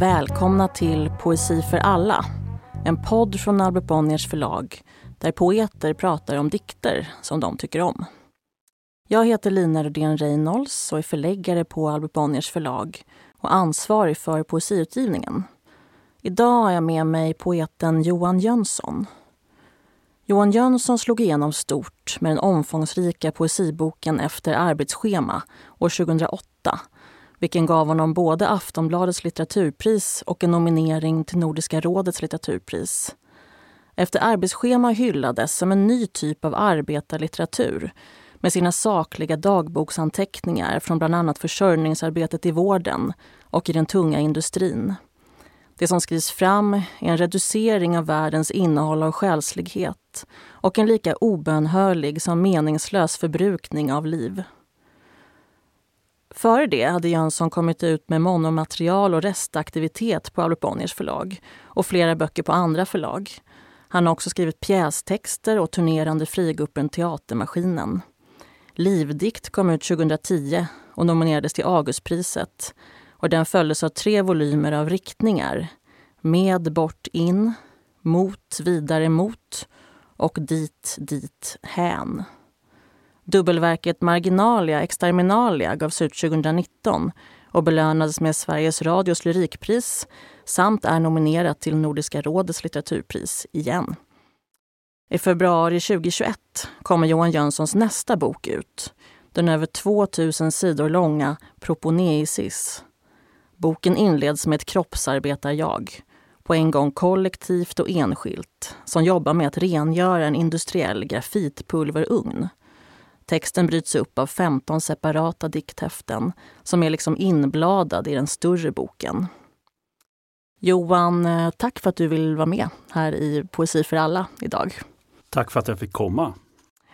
Välkomna till Poesi för alla. En podd från Albert Bonniers förlag där poeter pratar om dikter som de tycker om. Jag heter Lina Rudén Reynolds och är förläggare på Albert Bonniers förlag och ansvarig för poesiutgivningen. Idag har jag med mig poeten Johan Jönsson. Johan Jönsson slog igenom stort med den omfångsrika poesiboken Efter arbetsschema år 2008 vilken gav honom både Aftonbladets litteraturpris och en nominering till Nordiska rådets litteraturpris. Efter arbetsschema hyllades som en ny typ av arbetarlitteratur med sina sakliga dagboksanteckningar från bland annat försörjningsarbetet i vården och i den tunga industrin. Det som skrivs fram är en reducering av världens innehåll av själslighet och en lika obönhörlig som meningslös förbrukning av liv. Före det hade Jönsson kommit ut med monomaterial och restaktivitet på Albert Bonniers förlag och flera böcker på andra förlag. Han har också skrivit pjästexter och turnerande frigruppen Teatermaskinen. Livdikt kom ut 2010 och nominerades till Augustpriset. Och den följdes av tre volymer av riktningar. Med, bort, in, mot, vidare, mot och dit, dit, hän. Dubbelverket Marginalia Exterminalia gavs ut 2019 och belönades med Sveriges Radios lyrikpris samt är nominerat till Nordiska rådets litteraturpris igen. I februari 2021 kommer Johan Jönssons nästa bok ut. Den över 2000 sidor långa Proponeisis. Boken inleds med ett kroppsarbetar-jag, på en gång kollektivt och enskilt, som jobbar med att rengöra en industriell grafitpulverugn. Texten bryts upp av 15 separata dikthäften som är liksom inbladade i den större boken. Johan, eh, tack för att du vill vara med här i Poesi för alla idag. Tack för att jag fick komma.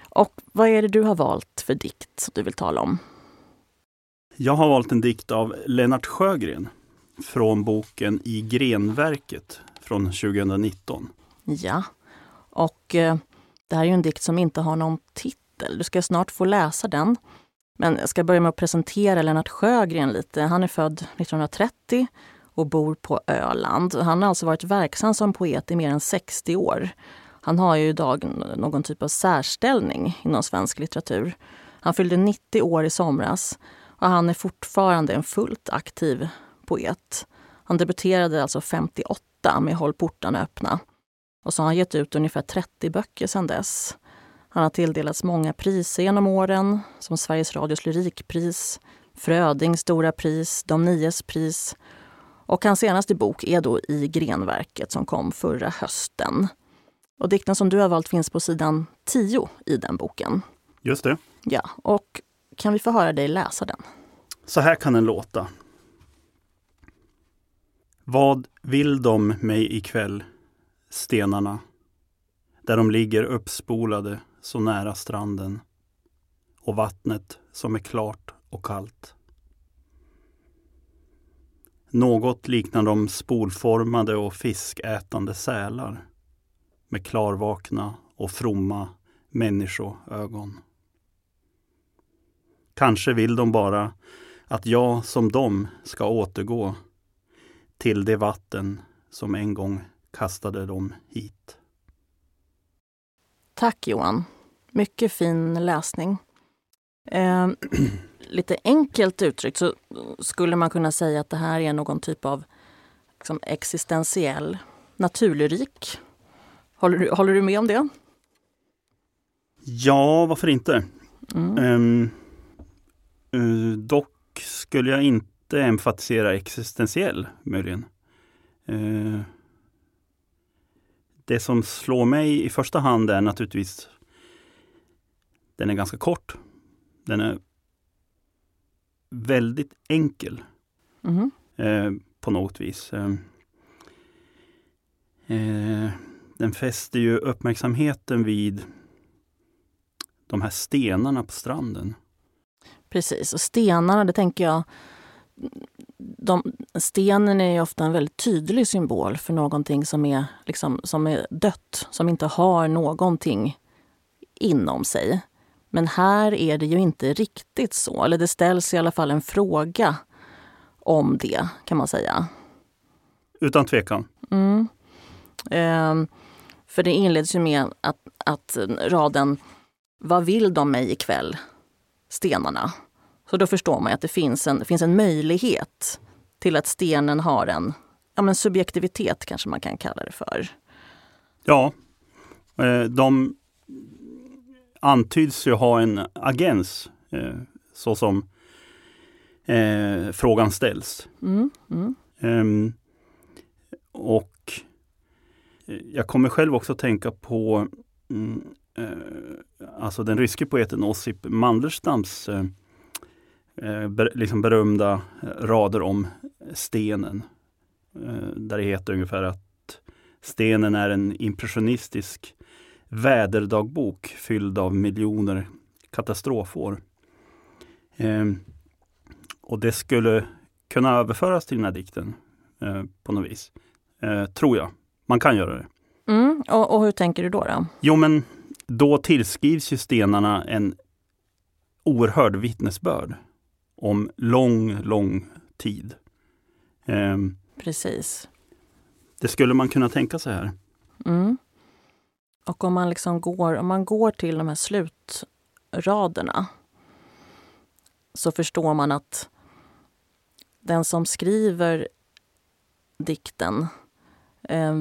Och vad är det du har valt för dikt som du vill tala om? Jag har valt en dikt av Lennart Sjögren från boken I grenverket från 2019. Ja, och eh, det här är ju en dikt som inte har någon titel titel. Du ska snart få läsa den. Men jag ska börja med att presentera Lennart Sjögren lite. Han är född 1930 och bor på Öland. Han har alltså varit verksam som poet i mer än 60 år. Han har ju idag någon typ av särställning inom svensk litteratur. Han fyllde 90 år i somras och han är fortfarande en fullt aktiv poet. Han debuterade alltså 58 med Håll portarna öppna. Och så har han gett ut ungefär 30 böcker sedan dess. Han har tilldelats många priser genom åren, som Sveriges Radios lyrikpris, Frödings stora pris, De nies pris. Och hans senaste bok är då I grenverket som kom förra hösten. Och dikten som du har valt finns på sidan 10 i den boken. Just det. Ja, och kan vi få höra dig läsa den? Så här kan den låta. Vad vill de mig ikväll, stenarna, där de ligger uppspolade så nära stranden och vattnet som är klart och kallt. Något liknar de spolformade och fiskätande sälar med klarvakna och fromma människoögon. Kanske vill de bara att jag som dem ska återgå till det vatten som en gång kastade dem hit. Tack Johan. Mycket fin läsning. Eh, lite enkelt uttryckt så skulle man kunna säga att det här är någon typ av liksom, existentiell naturlyrik. Håller du, håller du med om det? Ja, varför inte? Mm. Um, uh, dock skulle jag inte emfatisera existentiell möjligen. Uh, det som slår mig i första hand är naturligtvis den är ganska kort. Den är väldigt enkel mm. eh, på något vis. Eh, eh, den fäster ju uppmärksamheten vid de här stenarna på stranden. Precis, och stenarna, det tänker jag de, stenen är ofta en väldigt tydlig symbol för någonting som är, liksom, som är dött, som inte har någonting inom sig. Men här är det ju inte riktigt så. Eller det ställs i alla fall en fråga om det, kan man säga. utan tvekan. Mm. Eh, för det inleds ju med att, att raden Vad vill de mig ikväll? Stenarna. Så då förstår man att det finns en, finns en möjlighet till att stenen har en ja, men subjektivitet kanske man kan kalla det för. Ja, eh, de antyds ju ha en agens eh, så som eh, frågan ställs. Mm, mm. Um, och jag kommer själv också tänka på mm, eh, alltså den ryske poeten Osip Mandelstams eh, eh ber, liksom berömda rader om stenen. Eh, där det heter ungefär att stenen är en impressionistisk väderdagbok fylld av miljoner katastrofår. Eh, och det skulle kunna överföras till den här dikten eh, på något vis. Eh, tror jag. Man kan göra det. Mm, och, och, hur tänker du då, då? Jo, men då tillskrivs ju stenarna en oerhörd vittnesbörd om lång, lång tid. Eh, Precis. Det skulle man kunna tänka sig här. Mm. Och om man liksom går, om man går till de här slutraderna så förstår man att den som skriver dikten eh,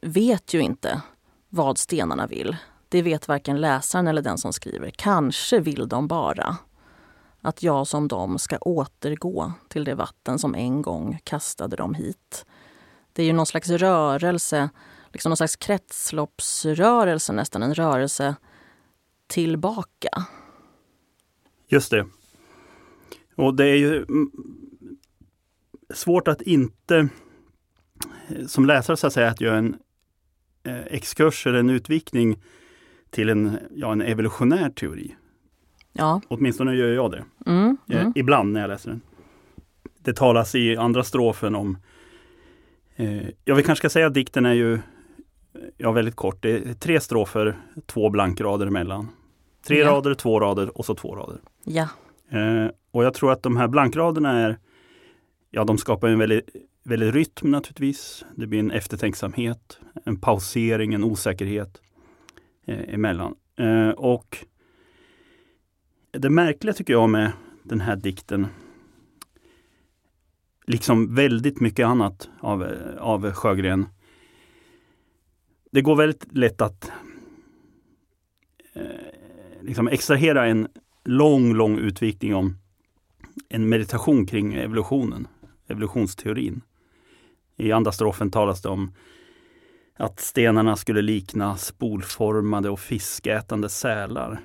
vet ju inte vad stenarna vill. Det vet varken läsaren eller den som skriver. Kanske vill de bara att jag som dem ska återgå till det vatten som en gång kastade dem hit. Det är ju någon slags rörelse, liksom någon slags kretsloppsrörelse nästan, en rörelse tillbaka. Just det. Och det är ju svårt att inte som läsare så att säga att göra en eh, exkurs eller en utvikning till en, ja, en evolutionär teori. Ja. Åtminstone gör jag det. Mm, eh, mm. ibland när jag läser den. Det talas i andra strofen om eh, Ja, vi kanske ska säga att dikten är ju ja, väldigt kort. Det är tre strofer, två blankrader emellan. Tre Ja. rader, två rader och så två rader. Ja. Eh, och jag tror att de här blankraderna är Ja, de skapar en väldigt, väldigt rytm naturligtvis. Det blir en eftertänksamhet, en pausering, en osäkerhet eh, emellan. Eh, och det märkliga tycker jag med den här dikten, liksom väldigt mycket annat av, av Sjögren. Det går väldigt lätt att eh, liksom extrahera en lång, lång utvikning om en meditation kring evolutionen, evolutionsteorin. I andra strofen talas det om att stenarna skulle likna spolformade och fiskätande sälar.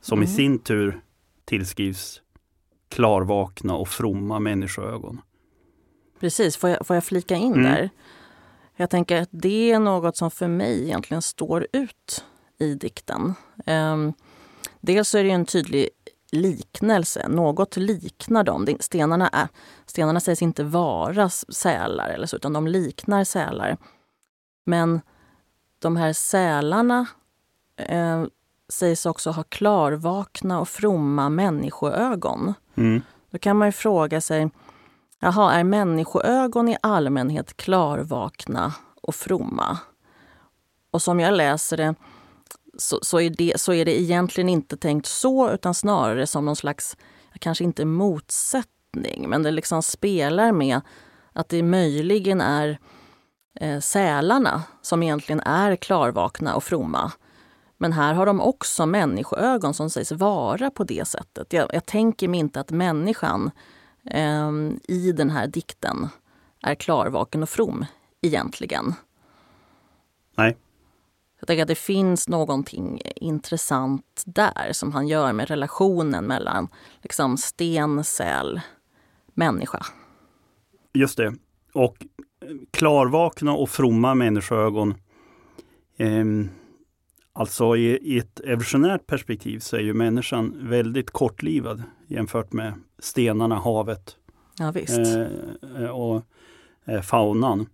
Som i Mm. sin tur tillskrivs klarvakna och fromma människoögon. Precis, får jag, får jag flika in Mm. där? Jag tänker att det är något som för mig egentligen står ut i dikten. Um, dels är det en tydlig liknelse, något liknar dem. Stenarna, är, stenarna sägs inte vara sälar eller så, utan de liknar sälar. Men de här sälarna eh, sägs också ha klarvakna och fromma människoögon. Mm. Då kan man ju fråga sig, jaha, är människoögon i allmänhet klarvakna och fromma? Och som jag läser det så, så, är det så är det egentligen inte tänkt så, utan snarare som någon slags, kanske inte motsättning, men det liksom spelar med att det möjligen är eh, sälarna som egentligen är klarvakna och fromma. Men här har de också människoögon som sägs vara på det sättet. Jag, jag tänker mig inte att människan eh, i den här dikten är klarvaken och from egentligen. Nej, Jag tänker att det finns någonting intressant där som han gör med relationen mellan liksom, sten, säl, människa. just det. Och eh, klarvakna och fromma människoögon. ehm, alltså i, i ett evolutionärt perspektiv så är ju människan väldigt kortlivad jämfört med stenarna, havet Ja, visst. eh, och eh, faunan.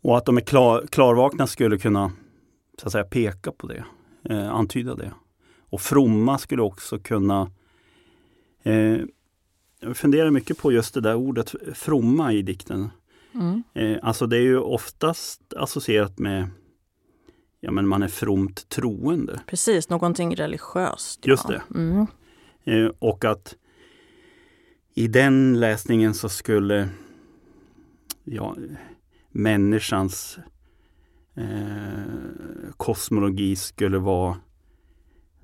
Och att de är klar, klarvakna skulle kunna så att säga, peka på det, eh, antyda det. Och fromma skulle också kunna eh, jag funderar mycket på just det där ordet fromma i dikten. Mm. Eh, alltså det är ju oftast associerat med Ja men man är fromt troende. Precis, någonting religiöst. Just ja. det. Mm. Eh, och att i den läsningen så skulle ja, människans eh, kosmologi skulle vara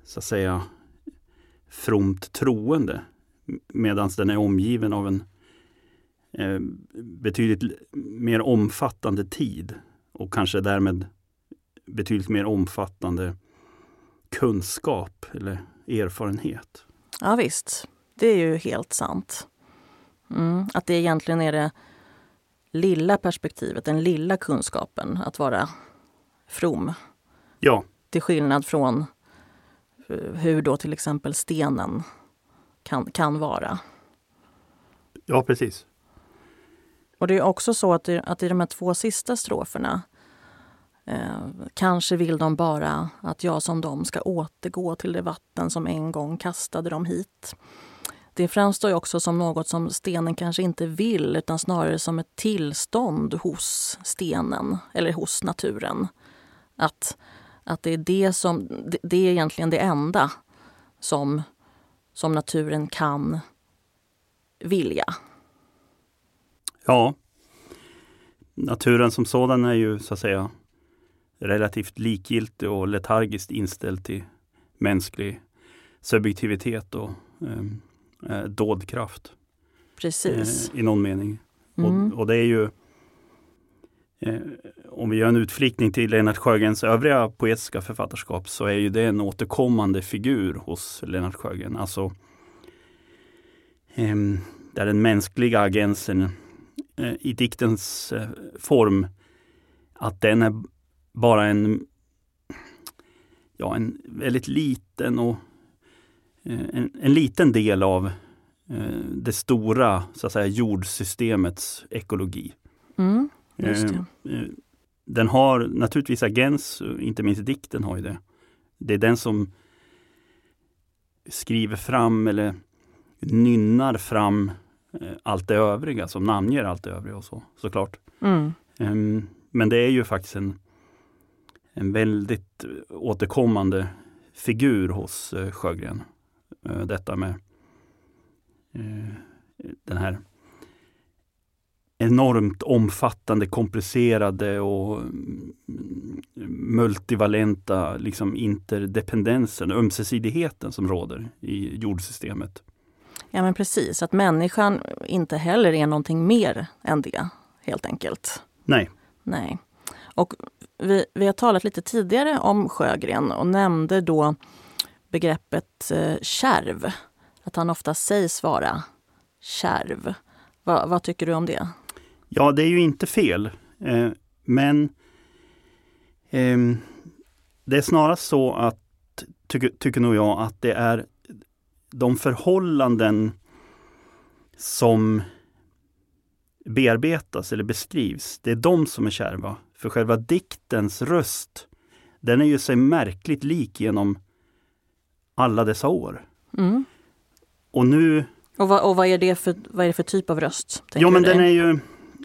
så att säga fromt troende. Medan den är omgiven av en eh, betydligt mer omfattande tid och kanske därmed betydligt mer omfattande kunskap eller erfarenhet. Ja visst, det är ju helt sant. Mm. Att det egentligen är det lilla perspektivet, den lilla kunskapen att vara from. Ja, Till skillnad från eh, hur då till exempel stenen kan, kan vara. ja precis. Och det är också så att, det, att i de här två sista stroferna eh, kanske vill de bara att jag som de ska återgå till det vatten som en gång kastade dem hit. Det framstår ju också som något som stenen kanske inte vill utan snarare som ett tillstånd hos stenen eller hos naturen. Att, att det, är det, som, det, det är egentligen det enda som, som naturen kan vilja. Ja. Naturen som sådan är ju så att säga relativt likgiltig och letargiskt inställd till mänsklig subjektivitet och eh, eh, dådkraft Precis. eh, i någon mening. Mm. Och, och det är ju eh, om vi gör en utflikning till Lennart Sjögrens övriga poetiska författarskap så är ju det en återkommande figur hos Lennart Sjögren. Alltså ehm, där den mänskliga agensen eh, i diktens eh, form att den är bara en, ja, en väldigt liten och eh, en, en liten del av eh, det stora så att säga, jordsystemets ekologi. Mm, just det. Eh, Den har naturligtvis agens, inte minst dikten har ju det. Det är den som skriver fram eller nynnar fram allt det övriga, som namnger allt det övriga och så, såklart. Mm. Ehm, Men det är ju faktiskt en, en väldigt återkommande figur hos eh, Sjögren. Eh, Detta med eh, den här enormt omfattande, komplicerade och mm, multivalenta liksom interdependensen, ömsesidigheten som råder i jordsystemet. Ja men precis, att människan inte heller är någonting mer än det helt enkelt. Nej, Nej. Och vi, vi har talat lite tidigare om Sjögren och nämnde då begreppet eh, kärv. Att han ofta sägs vara kärv. Va, vad tycker du om det? ja det är ju inte fel. Eh, men eh, det är snarast så att, tycker, tycker nog jag, att det är de förhållanden som bearbetas eller beskrivs, det är de som är kärva. För själva diktens röst, den är ju sig märkligt lik genom alla dessa år. Mm. Och nu, Och, vad, och vad, är det för, vad är det för typ av röst? ja men den är ju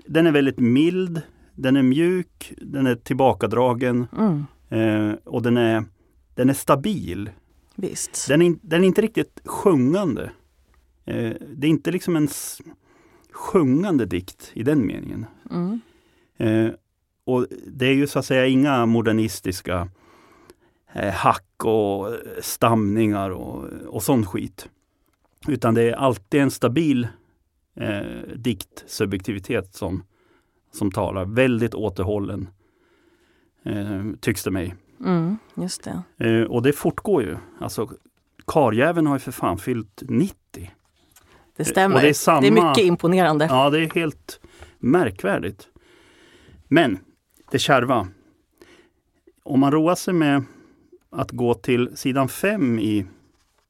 den är väldigt mild, den är mjuk, den är tillbakadragen Mm, eh, och den är, den är stabil. visst. Den är, den är inte riktigt sjungande. Eh, det är inte liksom en sjungande dikt i den meningen. Mm. Eh, och det är ju så att säga inga modernistiska eh, hack och stamningar och, och sån skit. Utan det är alltid en stabil eh, diktsubjektivitet som, som talar. Väldigt återhållen, eh, tycks det mig. Mm, just det. Eh, och det fortgår ju. Alltså, karljäveln har ju för fan fyllt 90. Det stämmer. och det är samma- det är mycket imponerande. Ja, det är helt märkvärdigt. Men det kärva. Om man roar sig med att gå till sidan 5 i,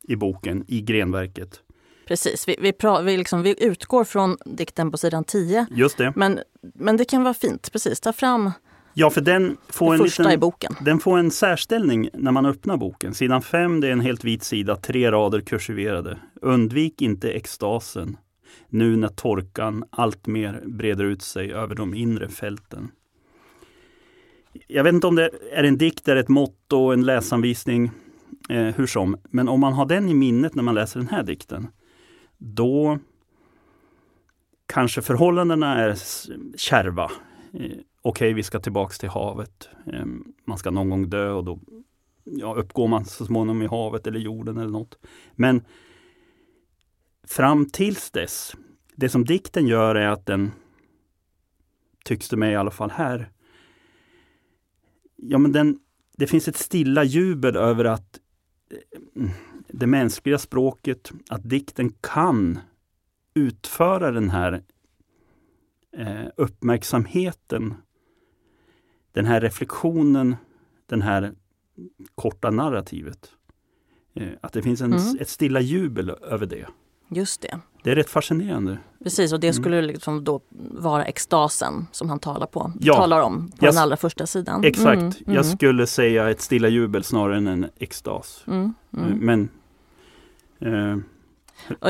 i boken, i grenverket. Precis, vi, vi, pra, vi, liksom, vi utgår från dikten på sidan 10. Just det. Men, men det kan vara fint, precis. Ta fram Ja, för den får, en första i liten, boken. den får en särställning när man öppnar boken. Sidan 5 det är en helt vit sida, tre rader kursiverade. Undvik inte extasen. nu när torkan alltmer breder ut sig över de inre fälten. Jag vet inte om det är en dikt, är ett motto, en läsanvisning, eh, hur som. Men om man har den i minnet när man läser den här dikten, då kanske förhållandena är kärva. Eh, Okej, okay, vi ska tillbaks till havet. Eh, man ska någon gång dö och då ja, uppgår man så småningom i havet eller jorden eller något. Men fram tills dess, det som dikten gör är att den, tycks det mig i alla fall här, ja men den, det finns ett stilla jubel över att eh, det mänskliga språket, att dikten kan utföra den här eh, uppmärksamheten, den här reflektionen, den här korta narrativet. Eh, att det finns en, mm. ett stilla jubel över det. Just det. Det är rätt fascinerande. Precis, och det mm. skulle liksom då vara extasen som han talar på. Ja. talar om på jag, den allra första sidan. Exakt, mm. jag mm. skulle säga ett stilla jubel snarare än en extas. Mm, mm. Eh, men eh,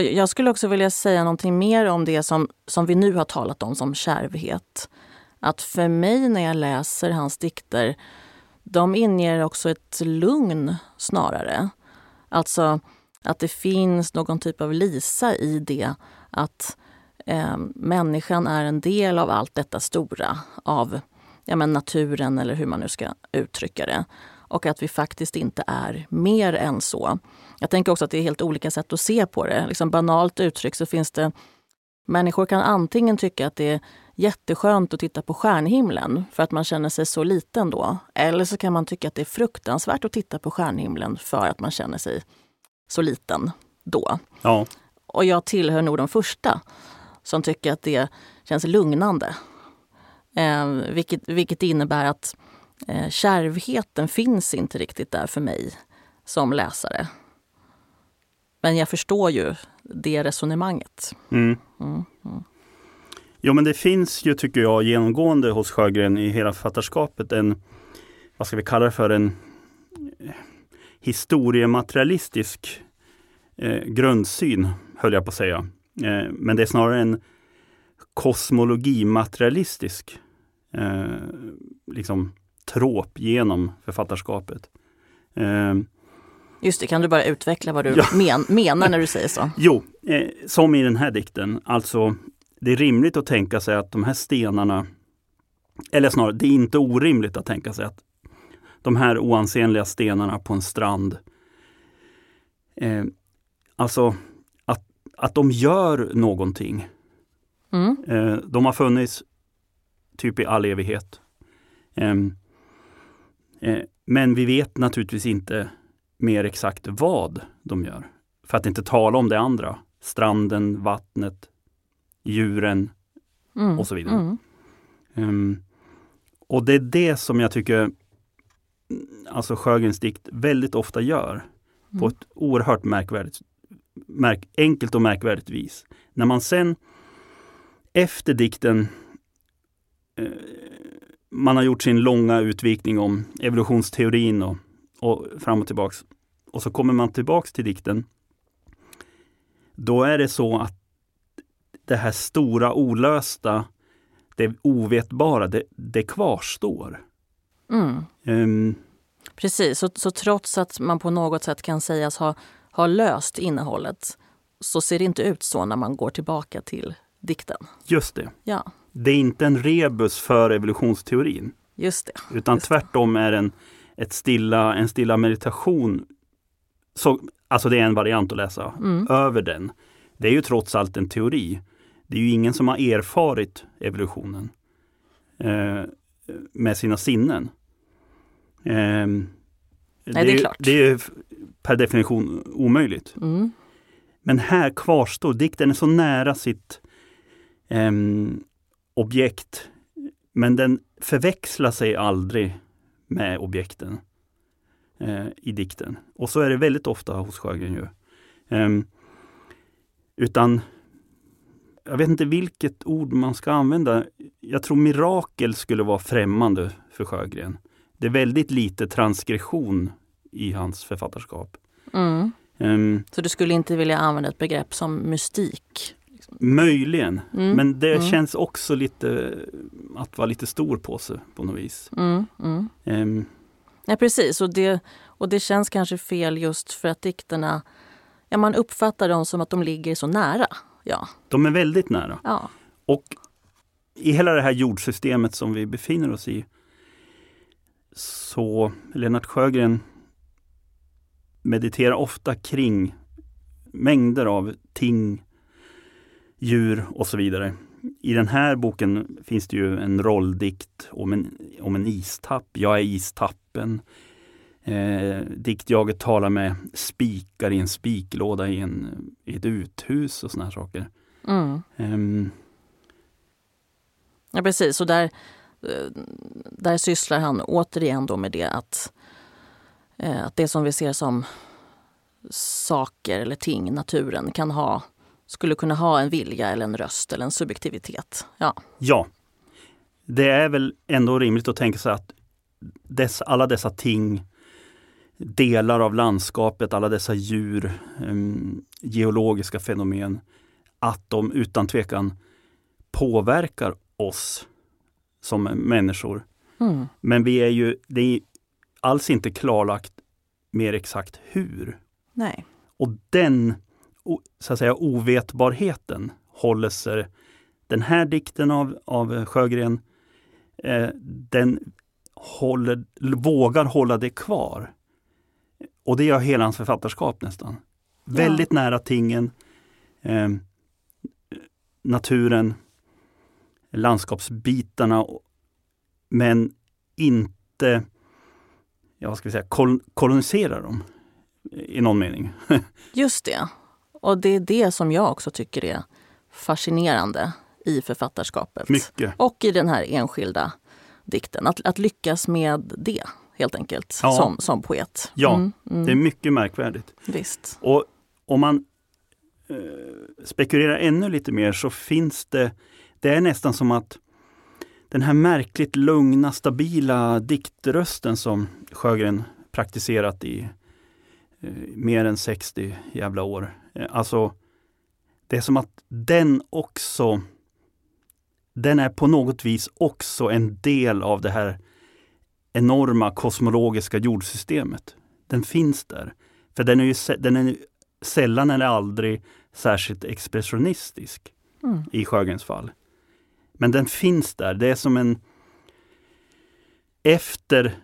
jag skulle också vilja säga någonting mer om det som, som vi nu har talat om som kärvhet. Att för mig när jag läser hans dikter, de inger också ett lugn snarare. Alltså att det finns någon typ av lisa i det. Att eh, människan är en del av allt detta stora. Av ja, men naturen eller hur man nu ska uttrycka det. Och att vi faktiskt inte är mer än så. Jag tänker också att det är helt olika sätt att se på det. Liksom banalt uttryckt så finns det Människor kan antingen tycka att det är jätteskönt att titta på stjärnhimlen för att man känner sig så liten då. Eller så kan man tycka att det är fruktansvärt att titta på stjärnhimlen för att man känner sig så liten då. Ja. Och jag tillhör nog de första som tycker att det känns lugnande. Eh, vilket, vilket innebär att eh, kärvheten finns inte riktigt där för mig som läsare. Men jag förstår ju det resonemanget. Mm. Mm, mm. Jo men det finns ju tycker jag genomgående hos Sjögren i hela författarskapet en, vad ska vi kalla det för, en historiematerialistisk eh, grundsyn, höll jag på att säga. Eh, men det är snarare en kosmologimaterialistisk eh, liksom, trop genom författarskapet. Eh, Just det, kan du bara utveckla vad du ja. men, menar när du säger så? Jo, eh, som i den här dikten, alltså det är rimligt att tänka sig att de här stenarna, eller snarare, det är inte orimligt att tänka sig att de här oansenliga stenarna på en strand, eh, alltså att, att de gör någonting. Mm. Eh, de har funnits typ i all evighet. Eh, eh men vi vet naturligtvis inte mer exakt vad de gör. För att inte tala om det andra. Stranden, vattnet, djuren mm. och så vidare. Mm. Um, och det är det som jag tycker alltså Sjögrens dikt väldigt ofta gör. Mm. På ett oerhört märkvärdigt, märk, enkelt och märkvärdigt vis. När man sen efter dikten eh, man har gjort sin långa utvikning om evolutionsteorin och, och fram och tillbaks. Och så kommer man tillbaks till dikten. Då är det så att det här stora olösta, det ovetbara, det, det kvarstår. Mm. Um, Precis, så, så trots att man på något sätt kan sägas ha, ha löst innehållet så ser det inte ut så när man går tillbaka till dikten. Just det. Ja. Det är inte en rebus för evolutionsteorin. Just det. Utan Just tvärtom är en, ett stilla, en stilla meditation. Så, alltså det är en variant att läsa mm. över den. Det är ju trots allt en teori. Det är ju ingen som har erfarit evolutionen. Eh, med sina sinnen. Eh, Nej, det, är, det är klart. Det är per definition omöjligt. Mm. Men här kvarstår, dikten är så nära sitt eh, objekt. Men den förväxlar sig aldrig med objekten eh, i dikten. Och så är det väldigt ofta hos Sjögren. Ju. Ehm, utan jag vet inte vilket ord man ska använda. Jag tror mirakel skulle vara främmande för Sjögren. Det är väldigt lite transgression i hans författarskap. Mm. Um, så du skulle inte vilja använda ett begrepp som mystik? Möjligen, Mm, men det mm. känns också lite att vara lite stor på sig på något vis. Ehm, Ja, precis. Och det, och det känns kanske fel just för att dikterna, ja, man uppfattar dem som att de ligger så nära. Ja, de är väldigt nära. ja. Och i hela det här jordsystemet som vi befinner oss i så Lennart Sjögren mediterar ofta kring mängder av ting, djur och så vidare. I den här boken finns det ju en rolldikt om en, om en istapp. Jag är istappen. Eh, diktjaget talar med spikar i en spiklåda i, en, i ett uthus och såna här saker. Mm. Ehm, Ja, precis. Och där, eh, där sysslar han återigen då med det att, eh, att det som vi ser som saker eller ting, naturen, kan ha, skulle kunna ha en vilja eller en röst eller en subjektivitet. Ja, Ja, det är väl ändå rimligt att tänka sig att dess, alla dessa ting, delar av landskapet, alla dessa djur, em, geologiska fenomen, att de utan tvekan påverkar oss som människor. mm. Men vi är ju, det är alls inte klarlagt mer exakt hur. nej. Och den så att säga, ovetbarheten håller sig den här dikten av, av Sjögren, eh, den håller, vågar hålla det kvar. Och det gör hela hans författarskap nästan. Väldigt nära tingen, eh, naturen, landskapsbitarna, men inte ja, vad ska vi säga, kol kolonisera dem i någon mening. Just det. Och det är det som jag också tycker är fascinerande i författarskapet. Mycket. Och i den här enskilda dikten. Att, att lyckas med det, helt enkelt, Ja. som, som poet. Ja, Mm, mm, Det är mycket märkvärdigt. Visst. Och om man eh, spekulerar ännu lite mer så finns det, det är nästan som att den här märkligt lugna, stabila diktrösten som Sjögren praktiserat i eh, mer än 60 jävla år. Eh, alltså, det är som att den också den är på något vis också en del av det här enorma kosmologiska jordsystemet. Den finns där. För den är ju den är sällan eller aldrig särskilt expressionistisk Mm. i Sjögrens fall. Men den finns där. Det är som en efter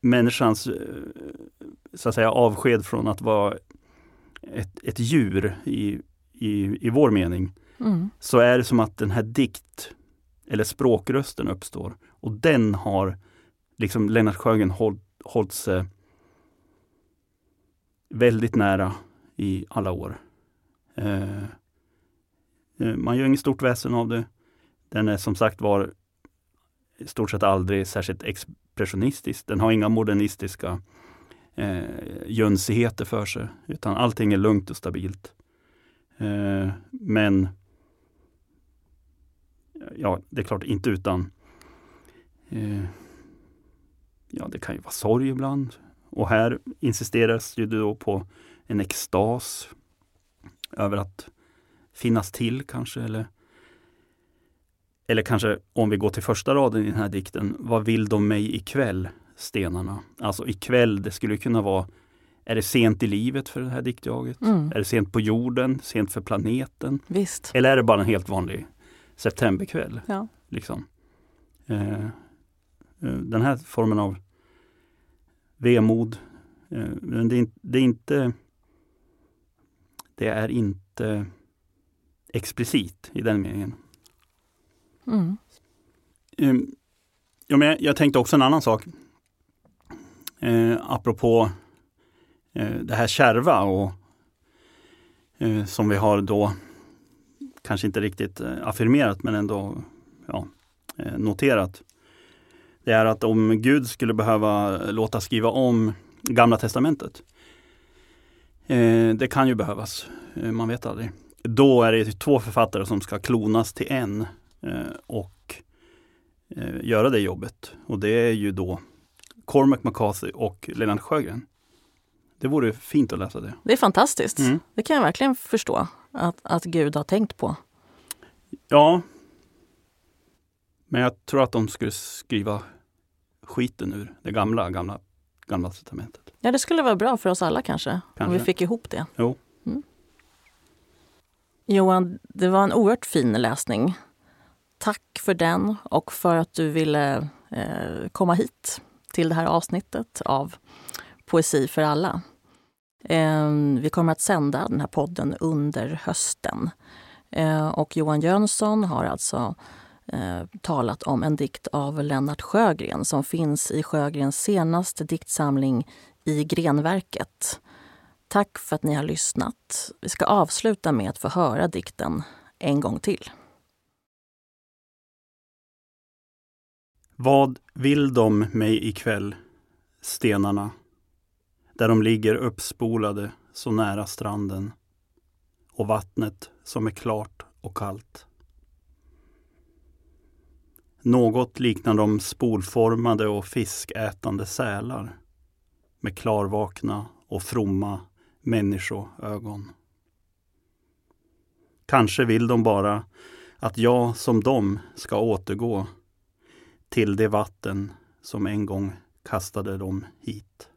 människans eh, så att säga avsked från att vara ett, ett djur i, i, i vår mening Mm. så är det som att den här dikt eller språkrösten uppstår. Och den har liksom Lennart Sjögren håll, hålls sig väldigt nära i alla år. Eh, eh, man gör inget stort väsen av det. Den är som sagt var i stort sett aldrig särskilt expressionistisk. Den har inga modernistiska eh, jönsigheter för sig, utan allting är lugnt och stabilt. Eh, men ja, det är klart inte utan eh, Ja, det kan ju vara sorg ibland. Och här insisteras ju då på en extas över att finnas till kanske. Eller, eller kanske om vi går till första raden i den här dikten. Vad vill de mig ikväll, stenarna? Alltså ikväll, det skulle kunna vara Är det sent i livet för det här diktjaget? Mm. Är det sent på jorden? Sent för planeten? Visst. Eller är det bara en helt vanlig septemberkväll? Ja. Liksom. Eh, eh, den här formen av vemod, eh, men det är, det är inte det är inte explicit i den meningen. Mm. Eh, ja, men jag, jag tänkte också en annan sak. Eh, apropå eh, det här kärva och eh, som vi har då kanske inte riktigt eh, affirmerat men ändå ja, eh, noterat. Det är att om Gud skulle behöva låta skriva om Gamla Testamentet. Eh, det kan ju behövas, eh, man vet aldrig. Då är det två författare som ska klonas till en eh, och eh, göra det jobbet. Och det är ju då Cormac McCarthy och Lennart Sjögren. Det vore fint att läsa det. Det är fantastiskt. Mm. Det kan jag verkligen förstå att, att Gud har tänkt på. Ja. Men jag tror att de skulle skriva skiten ur det gamla, gamla, gamla testamentet. Ja, det skulle vara bra för oss alla kanske, om Kanske. vi fick ihop det. Jo. Johan, det var en oerhört fin läsning. Tack för den och för att du ville eh, komma hit till det här avsnittet av Poesi för alla. Eh, vi kommer att sända den här podden under hösten. Eh, och Johan Jönsson har alltså eh, talat om en dikt av Lennart Sjögren som finns i Sjögrens senaste diktsamling I grenverket. Tack för att ni har lyssnat. Vi ska avsluta med att få höra dikten en gång till. Vad vill de mig ikväll, stenarna, där de ligger uppspolade så nära stranden och vattnet som är klart och kallt. Något liknar de spolformade och fiskätande sälar med klarvakna och fromma människoögon. Kanske vill de bara att jag som dem ska återgå till det vatten som en gång kastade dem hit.